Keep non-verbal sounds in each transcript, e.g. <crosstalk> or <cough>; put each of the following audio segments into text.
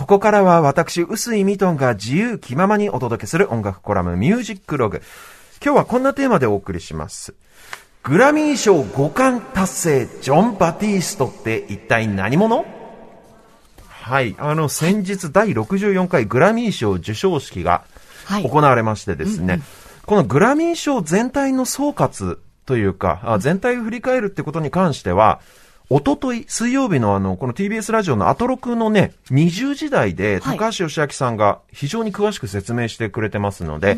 ここからは私、臼井ミトンが自由気ままにお届けする音楽コラムミュージックログ。今日はこんなテーマでお送りします。グラミー賞5冠達成、ジョン・バティーストって一体何者？はい。あの、先日第64回グラミー賞授賞式がはい行われましてですね、このグラミー賞全体の総括というか、あ全体を振り返るってことに関しては、おととい、水曜日のあの、この TBS ラジオのアトロクのね、20時台で、はい。高橋義明さんが非常に詳しく説明してくれてますので、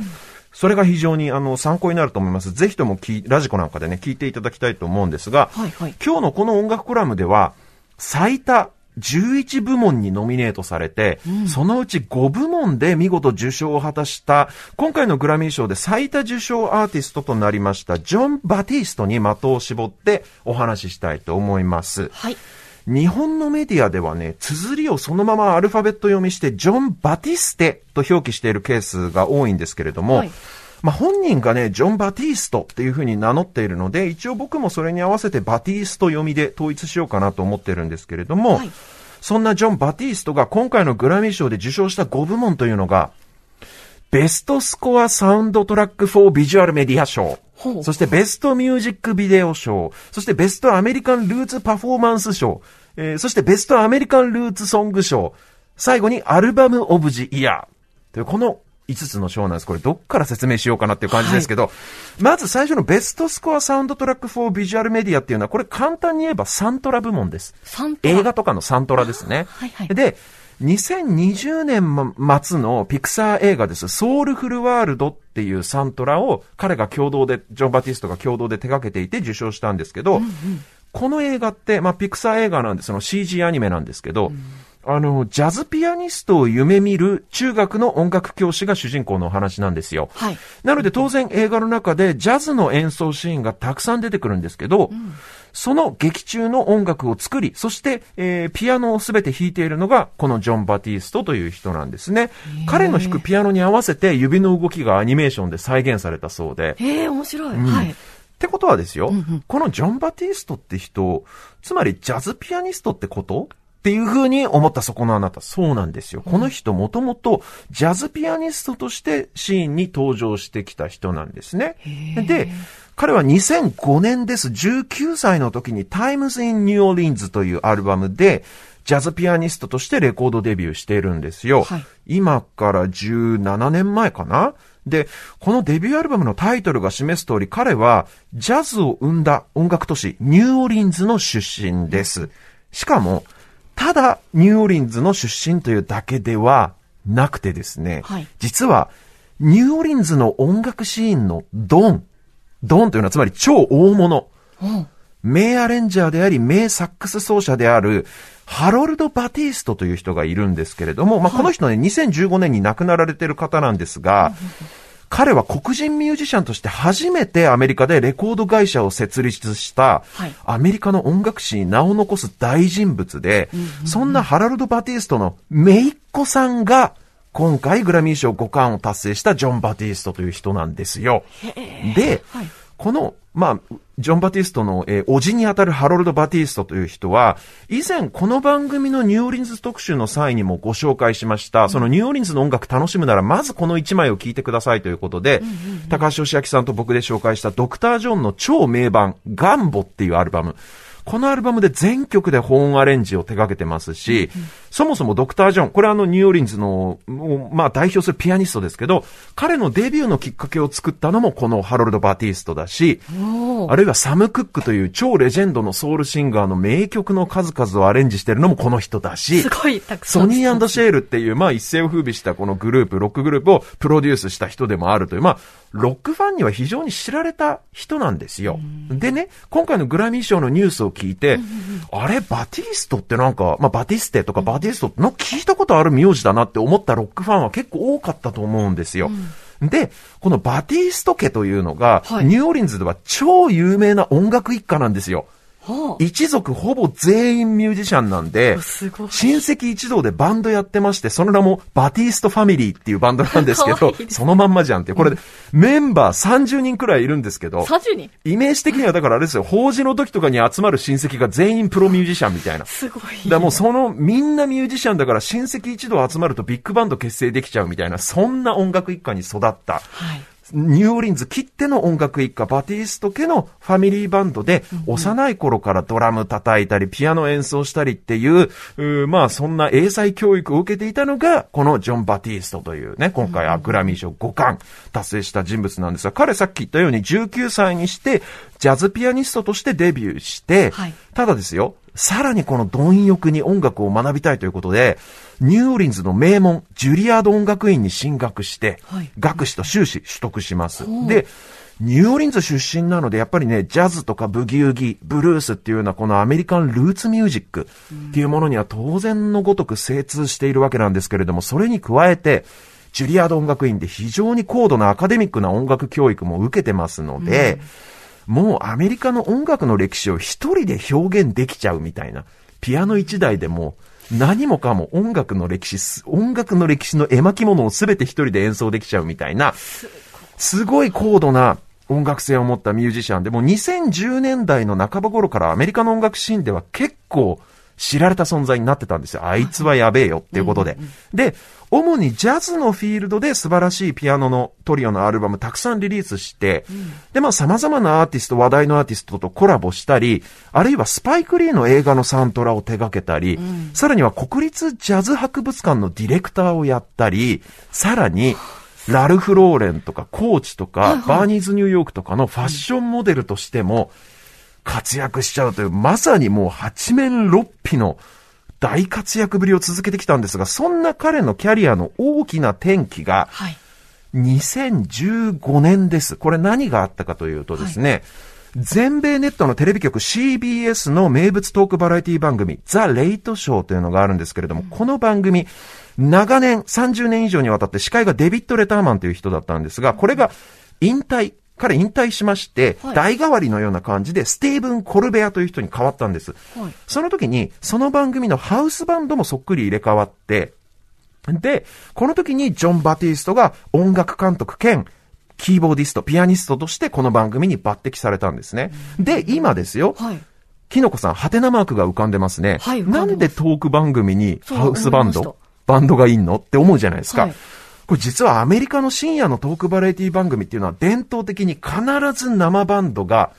それが非常にあの、参考になると思います。ぜひともきラジコなんかでね、聞いていただきたいと思うんですが、はいはい。今日のこの音楽コラムでは、最多11部門にノミネートされて、そのうち5部門で見事受賞を果たした、今回のグラミー賞で最多受賞アーティストとなりました、ジョン・バティストに的を絞ってお話ししたいと思います。はい。日本のメディアではね、綴りをそのままアルファベット読みして、ジョン・バティステと表記しているケースが多いんですけれども、はいまあ、本人がね、ジョン・バティストっていうふうに名乗っているので、一応僕もそれに合わせてバティスト読みで統一しようかなと思ってるんですけれども、はいそんなジョン・バティストが今回のグラミー賞で受賞した5部門というのが、 Best Score Soundtrack for Visual Media 賞。そして Best Music Video 賞。そして Best American Roots Performance 賞。えーそしてベストアメリカンルーツソング賞。最後にアルバムオブジイヤー。というこの5つの賞なんです。これどっから説明しようかなっていう感じですけど、まず最初のベストスコアサウンドトラックフォービジュアルメディアっていうのは、これ簡単に言えばサントラ部門です。サントラ映画とかのサントラですね。はいはいで、2020年末のピクサー映画です。ソウルフルワールドっていうサントラを彼が共同で、ジョン・バティストが共同で手掛けていて受賞したんですけど、この映画って、まあ、ピクサー映画なんで、その CG アニメなんですけど、あの、ジャズピアニストを夢見る中学の音楽教師が主人公のお話なんですよ。はいなので当然映画の中でジャズの演奏シーンがたくさん出てくるんですけど、その劇中の音楽を作り、そして、えーピアノをすべて弾いているのがこのジョン・バティストという人なんですね。彼の弾くピアノに合わせて指の動きがアニメーションで再現されたそうで。へえ、面白い。はい。ってことはですよ、このジョン・バティストって人、つまりジャズピアニストってこと？っていう風に思ったそこのあなた。そうなんですよ。この人もともとジャズピアニストとしてシーンに登場してきた人なんですね。で、彼は2005年です。19歳の時に Times in New Orleans というアルバムで、ジャズピアニストとしてレコードデビューしているんですよ。はい今から17年前かなで、このデビューアルバムのタイトルが示す通り、彼はジャズを生んだ音楽都市、ニューオリンズの出身です。しかも、ただニューオリンズの出身というだけではなくてですね、はい。実は、ニューオリンズの音楽シーンのドン、ドンというのはつまり超大物、う。ん名アレンジャーであり、名サックス奏者である、ハロルド・バティストという人がいるんですけれども、まあ、この人ね、2015年に亡くなられている方なんですが、彼は黒人ミュージシャンとして初めてアメリカでレコード会社を設立したはい、アメリカの音楽史に名を残す大人物で、そんなハロルド・バティストの姪っ子さんが、今回グラミー賞5冠を達成したジョン・バティストという人なんですよ。で、はい。この、まあ、ジョン・バティストの、えー、おじにあたるハロルド・バティストという人は、以前この番組のニューオーリンズ特集の際にもご紹介しました、そのニューオーリンズの音楽楽しむなら、まずこの1枚を聴いてくださいということで、高橋芳朗さんと僕で紹介したドクター・ジョンの超名盤、ガンボっていうアルバム。このアルバムで全曲でホーンアレンジを手掛けてますし、そもそもドクター・ジョン、これあのニューオーリンズの、まあ代表するピアニストですけど、彼のデビューのきっかけを作ったのもこのハロルド・バティストだし、あるいはサム・クックという超レジェンドのソウルシンガーの名曲の数々をアレンジしてるのもこの人だし、すごいたくさん。ソニーシェールっていう、まあ一世を風靡したこのグループ、ロックグループをプロデュースした人でもあるという、まあ、ロックファンには非常に知られた人なんですよ。でね、今回のグラミー賞のニュースを聞いて、あれ、バティストってなんか、まあバティステとかバティストってなんか聞いたことある名字だなって思ったロックファンは結構多かったと思うんですよ。で、このバティスト家というのが、はいニューオーリンズでは超有名な音楽一家なんですよ。はあ一族ほぼ全員ミュージシャンなんで、親戚一同でバンドやってまして、その名もバティストファミリーっていうバンドなんですけど <laughs> そのまんまじゃんって。これ、メンバー30人くらいいるんですけど、30人イメージ的にはだからあれですよ、法事の時とかに集まる親戚が全員プロミュージシャンみたいな。すごい。だもうそのみんなミュージシャンだから親戚一同集まるとビッグバンド結成できちゃうみたいな、そんな音楽一家に育った。はい。ニューオーリンズきっての音楽一家、バティスト家のファミリーバンドで、幼い頃からドラム叩いたり、ピアノ演奏したりっていう、うーまあそんな英才教育を受けていたのが、このジョン・バティストというね、今回はグラミー賞5冠達成した人物なんですが、彼さっき言ったように19歳にして、ジャズピアニストとしてデビューして、はい。ただですよ、さらにこの貪欲に音楽を学びたいということで、ニューオーリンズの名門、ジュリアード音楽院に進学して、はい。学士と修士取得します。で、ニューオーリンズ出身なので、やっぱりね、ジャズとかブギウギ、ブルースっていうようなこのアメリカンルーツミュージックっていうものには当然のごとく精通しているわけなんですけれども、それに加えて、ジュリアード音楽院で非常に高度なアカデミックな音楽教育も受けてますので、もうアメリカの音楽の歴史を一人で表現できちゃうみたいな。ピアノ一台でも何もかも音楽の歴史、音楽の歴史の絵巻物を全て一人で演奏できちゃうみたいな、すごい高度な音楽性を持ったミュージシャンで、もう2010年代の半ば頃からアメリカの音楽シーンでは結構知られた存在になってたんですよ。あいつはやべえよっていうことで。で、主にジャズのフィールドで素晴らしいピアノのトリオのアルバムたくさんリリースして、で、まあ様々なアーティスト、話題のアーティストとコラボしたり、あるいはスパイクリーの映画のサントラを手掛けたり、さらには国立ジャズ博物館のディレクターをやったり、さらに、ラルフ・ローレンとかコーチとか、バーニーズ・ニューヨークとかのファッションモデルとしても活躍しちゃうという、まさにもう八面六臂の大活躍ぶりを続けてきたんですが、そんな彼のキャリアの大きな転機が、はい。2015年です。これ何があったかというとですね、全米ネットのテレビ局 CBS の名物トークバラエティ番組、ザ・レイトショーというのがあるんですけれども、この番組、長年、30年以上にわたって司会がデビッド・レターマンという人だったんですが、これが引退、彼引退しまして、はい代替わりのような感じで、スティーブン・コルベアという人に変わったんです。はいその時に、その番組のハウスバンドもそっくり入れ替わって、で、この時にジョン・バティストが音楽監督兼キーボーディスト、ピアニストとしてこの番組に抜擢されたんですね。で、今ですよ。はい。きのこさん、ハテナマークが浮かんでますね。はいなんんでトーク番組にハウスバンド、バンドがいんのって思うじゃないですか。はいこれ実はアメリカの深夜のトークバラエティ番組っていうのは伝統的に必ず生バンドが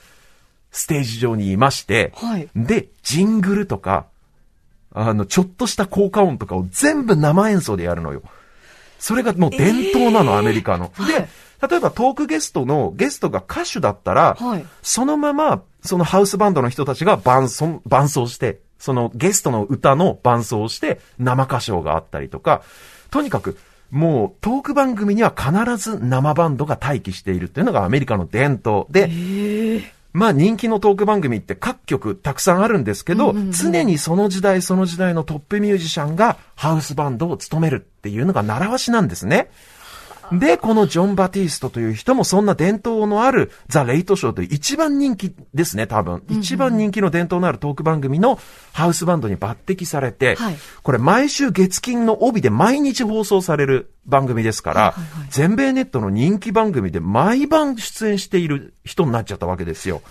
ステージ上にいまして、はいで、ジングルとか、あの、ちょっとした効果音とかを全部生演奏でやるのよ。それがもう伝統なの、アメリカの。で、例えばトークゲストの、ゲストが歌手だったら、はいそのまま、そのハウスバンドの人たちが伴奏伴奏して、そのゲストの歌の伴奏をして、生歌唱があったりとか、とにかく、もうトーク番組には必ず生バンドが待機しているっていうのがアメリカの伝統で、まあ人気のトーク番組って各局たくさんあるんですけど、常にその時代その時代のトップミュージシャンがハウスバンドを務めるっていうのが習わしなんですね。<laughs> で、このジョン・バティストという人もそんな伝統のあるザ・レイトショーという一番人気ですね、多分。一番人気の伝統のあるトーク番組のハウスバンドに抜擢されて、はいこれ毎週月金の帯で毎日放送される番組ですから、全米ネットの人気番組で毎晩出演している人になっちゃったわけですよ。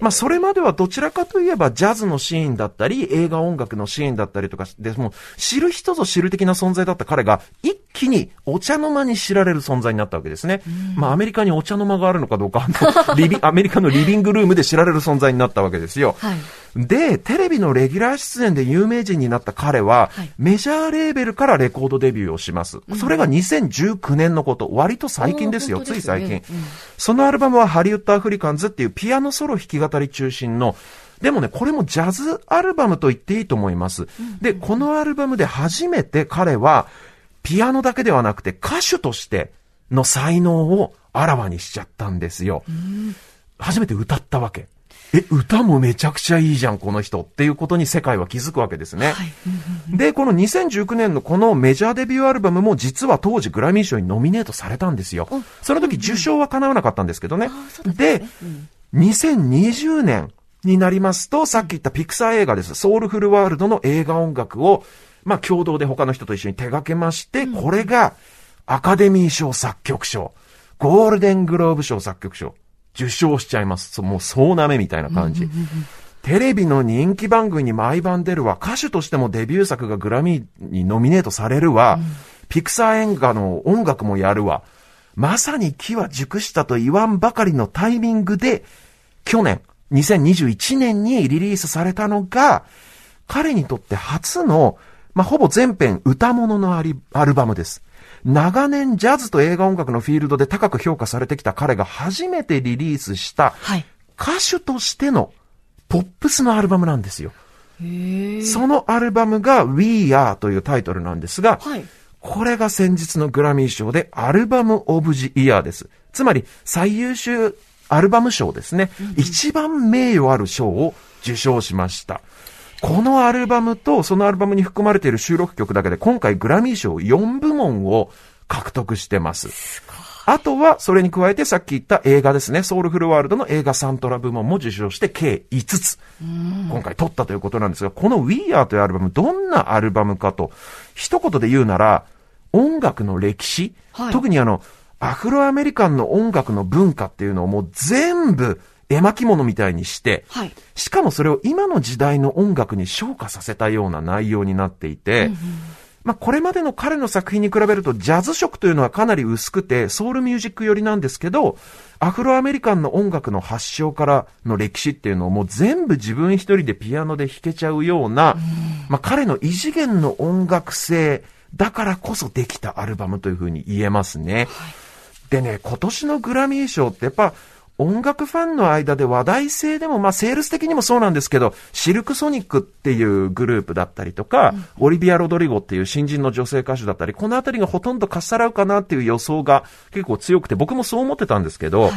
まあ、それまではどちらかといえば、ジャズのシーンだったり、映画音楽のシーンだったりとかで、もう、知る人ぞ知る的な存在だった彼が、一気にお茶の間に知られる存在になったわけですね。まあ、アメリカにお茶の間があるのかどうか、<laughs> リビアメリカのリビングルームで知られる存在になったわけですよ。はいで、テレビのレギュラー出演で有名人になった彼は、はいメジャーレーベルからレコードデビューをします。それが2019年のこと。割と最近ですよ。すねつい最近、うんそのアルバムはハリウッドアフリカンズっていうピアノソロ弾き語り中心の、でもね、これもジャズアルバムと言っていいと思います。で、このアルバムで初めて彼は、ピアノだけではなくて歌手としての才能をあらわにしちゃったんですよ。初めて歌ったわけ。え、歌もめちゃくちゃいいじゃん、この人っていうことに世界は気づくわけですね。はいで、この2019年のこのメジャーデビューアルバムも実は当時グラミー賞にノミネートされたんですよ。その時受賞は叶わなかったんですけどね。で、2020年になりますと、さっき言ったピクサー映画です。ソウルフルワールドの映画音楽を、まあ共同で他の人と一緒に手掛けまして、これがアカデミー賞作曲賞、ゴールデングローブ賞作曲賞、受賞しちゃいます。そうもう総なめみたいな感じ。テレビの人気番組に毎晩出るわ、歌手としてもデビュー作がグラミーにノミネートされるわ、ピクサー映画の音楽もやるわ、まさに木は熟したと言わんばかりのタイミングで、去年、2021年にリリースされたのが、彼にとって初の、まあ、ほぼ全編歌物のアリアルバムです。長年ジャズと映画音楽のフィールドで高く評価されてきた彼が初めてリリースしたはい。歌手としてのポップスのアルバムなんですよ。そのアルバムが We Are というタイトルなんですが、はいこれが先日のグラミー賞でアルバムオブジイヤーです。つまり最優秀アルバム賞ですね。一番名誉ある賞を受賞しました。このアルバムとそのアルバムに含まれている収録曲だけで今回グラミー賞4部門を獲得してます。あとは、それに加えてさっき言った映画ですね。ソウルフルワールドの映画サントラ部門も受賞して計5つ。今回取ったということなんですが、この We Are というアルバム、どんなアルバムかと、一言で言うなら、音楽の歴史、はい特にあの、アフロアメリカンの音楽の文化っていうのをもう全部絵巻物みたいにして、はい。しかもそれを今の時代の音楽に昇華させたような内容になっていて、まあ、これまでの彼の作品に比べると、ジャズ色というのはかなり薄くて、ソウルミュージック寄りなんですけど、アフロアメリカンの音楽の発祥からの歴史っていうのをもう全部自分一人でピアノで弾けちゃうような、まあ、彼の異次元の音楽性だからこそできたアルバムというふうに言えますね。でね、今年のグラミー賞ってやっぱ、音楽ファンの間で話題性でも、まあ、セールス的にもそうなんですけど、シルクソニックっていうグループだったりとか、オリビア・ロドリゴっていう新人の女性歌手だったり、このあたりがほとんどかっさらうかなっていう予想が結構強くて、僕もそう思ってたんですけど、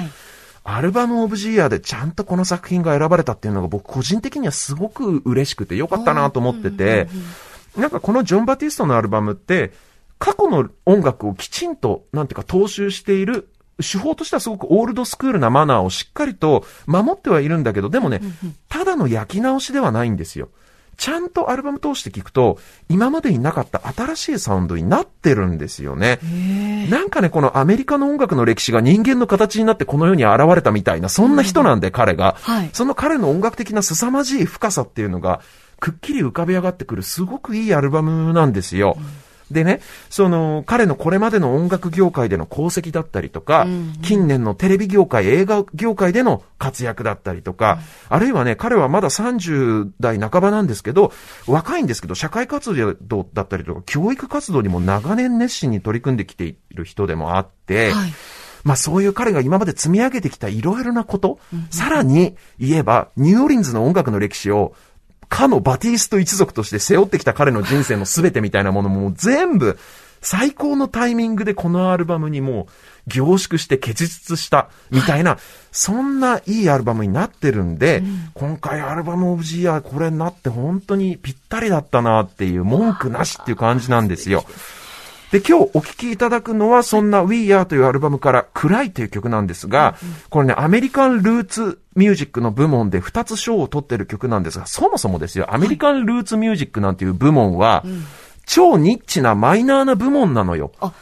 アルバムオブジーでちゃんとこの作品が選ばれたっていうのが僕個人的にはすごく嬉しくてよかったなと思ってて、なんかこのジョン・バティストのアルバムって、過去の音楽をきちんと、なんていうか踏襲している、手法としてはすごくオールドスクールなマナーをしっかりと守ってはいるんだけど、でもね、ただの焼き直しではないんですよ。ちゃんとアルバム通して聞くと、今までになかった新しいサウンドになってるんですよね。なんかね、このアメリカの音楽の歴史が人間の形になってこの世に現れたみたいな、そんな人なんで、彼が。はいその彼の音楽的な凄まじい深さっていうのが、くっきり浮かび上がってくる、すごくいいアルバムなんですよ。でね、その、彼のこれまでの音楽業界での功績だったりとか、近年のテレビ業界、映画業界での活躍だったりとか、あるいはね、彼はまだ30代半ばなんですけど、若いんですけど、社会活動だったりとか、教育活動にも長年熱心に取り組んできている人でもあって、はい。まあそういう彼が今まで積み上げてきたいろいろなこと、さらに言えば、ニューオーリンズの音楽の歴史を、かのバティスト一族として背負ってきた彼の人生の全てみたいなものも全部、最高のタイミングでこのアルバムにもう凝縮して結実したみたいな、そんないいアルバムになってるんで、今回アルバムオブジイヤーこれになって本当にぴったりだったなっていう文句なしっていう感じなんですよ。で、今日お聴きいただくのは、そんな We Are というアルバムから、暗いという曲なんですが、これね、アメリカンルーツミュージックの部門で2つ賞を取ってる曲なんですが、そもそもですよ、アメリカンルーツミュージックなんていう部門は、超ニッチなマイナーな部門なのよ。あ、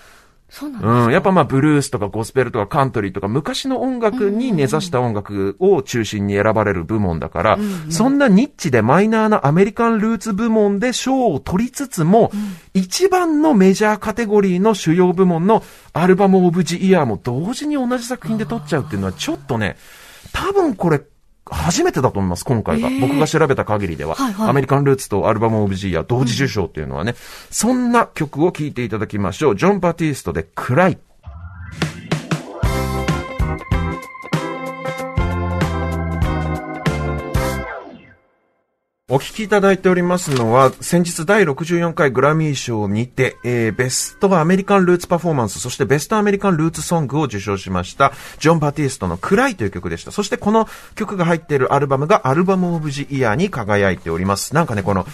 そうなんですか？うん、やっぱまあブルースとかゴスペルとかカントリーとか昔の音楽に根ざした音楽を中心に選ばれる部門だから、そんなニッチでマイナーなアメリカンルーツ部門で賞を取りつつも、一番のメジャーカテゴリーの主要部門のアルバムオブジイヤーも同時に同じ作品で取っちゃうっていうのはちょっとね、多分これ、初めてだと思います、今回が。僕が調べた限りでは、はいはい。アメリカンルーツとアルバムオブジーや同時受賞っていうのはね、そんな曲を聴いていただきましょう。ジョン・バティストでクラお聴きいただいておりますのは、先日第64回グラミー賞にて、えー、ベストアメリカンルーツパフォーマンス、そしてベストアメリカンルーツソングを受賞しました、ジョン・バティストのクライという曲でした。そしてこの曲が入っているアルバムがアルバムオブジイヤーに輝いております。なんかね、この、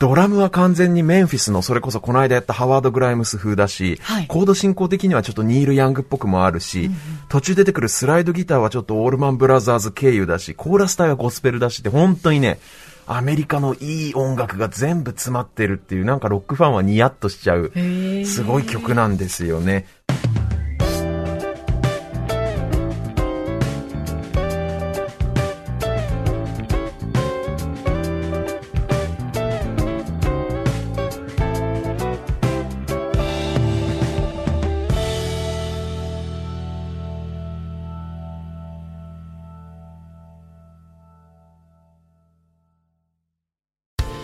ドラムは完全にメンフィスの、それこそこの間やったハワード・グライムス風だし、はいコード進行的にはちょっとニール・ヤングっぽくもあるし、途中出てくるスライドギターはちょっとオールマン・ブラザーズ経由だし、コーラス隊はゴスペルだしって、本当にね、アメリカのいい音楽が全部詰まってるっていう、なんかロックファンはニヤッとしちゃう、すごい曲なんですよね。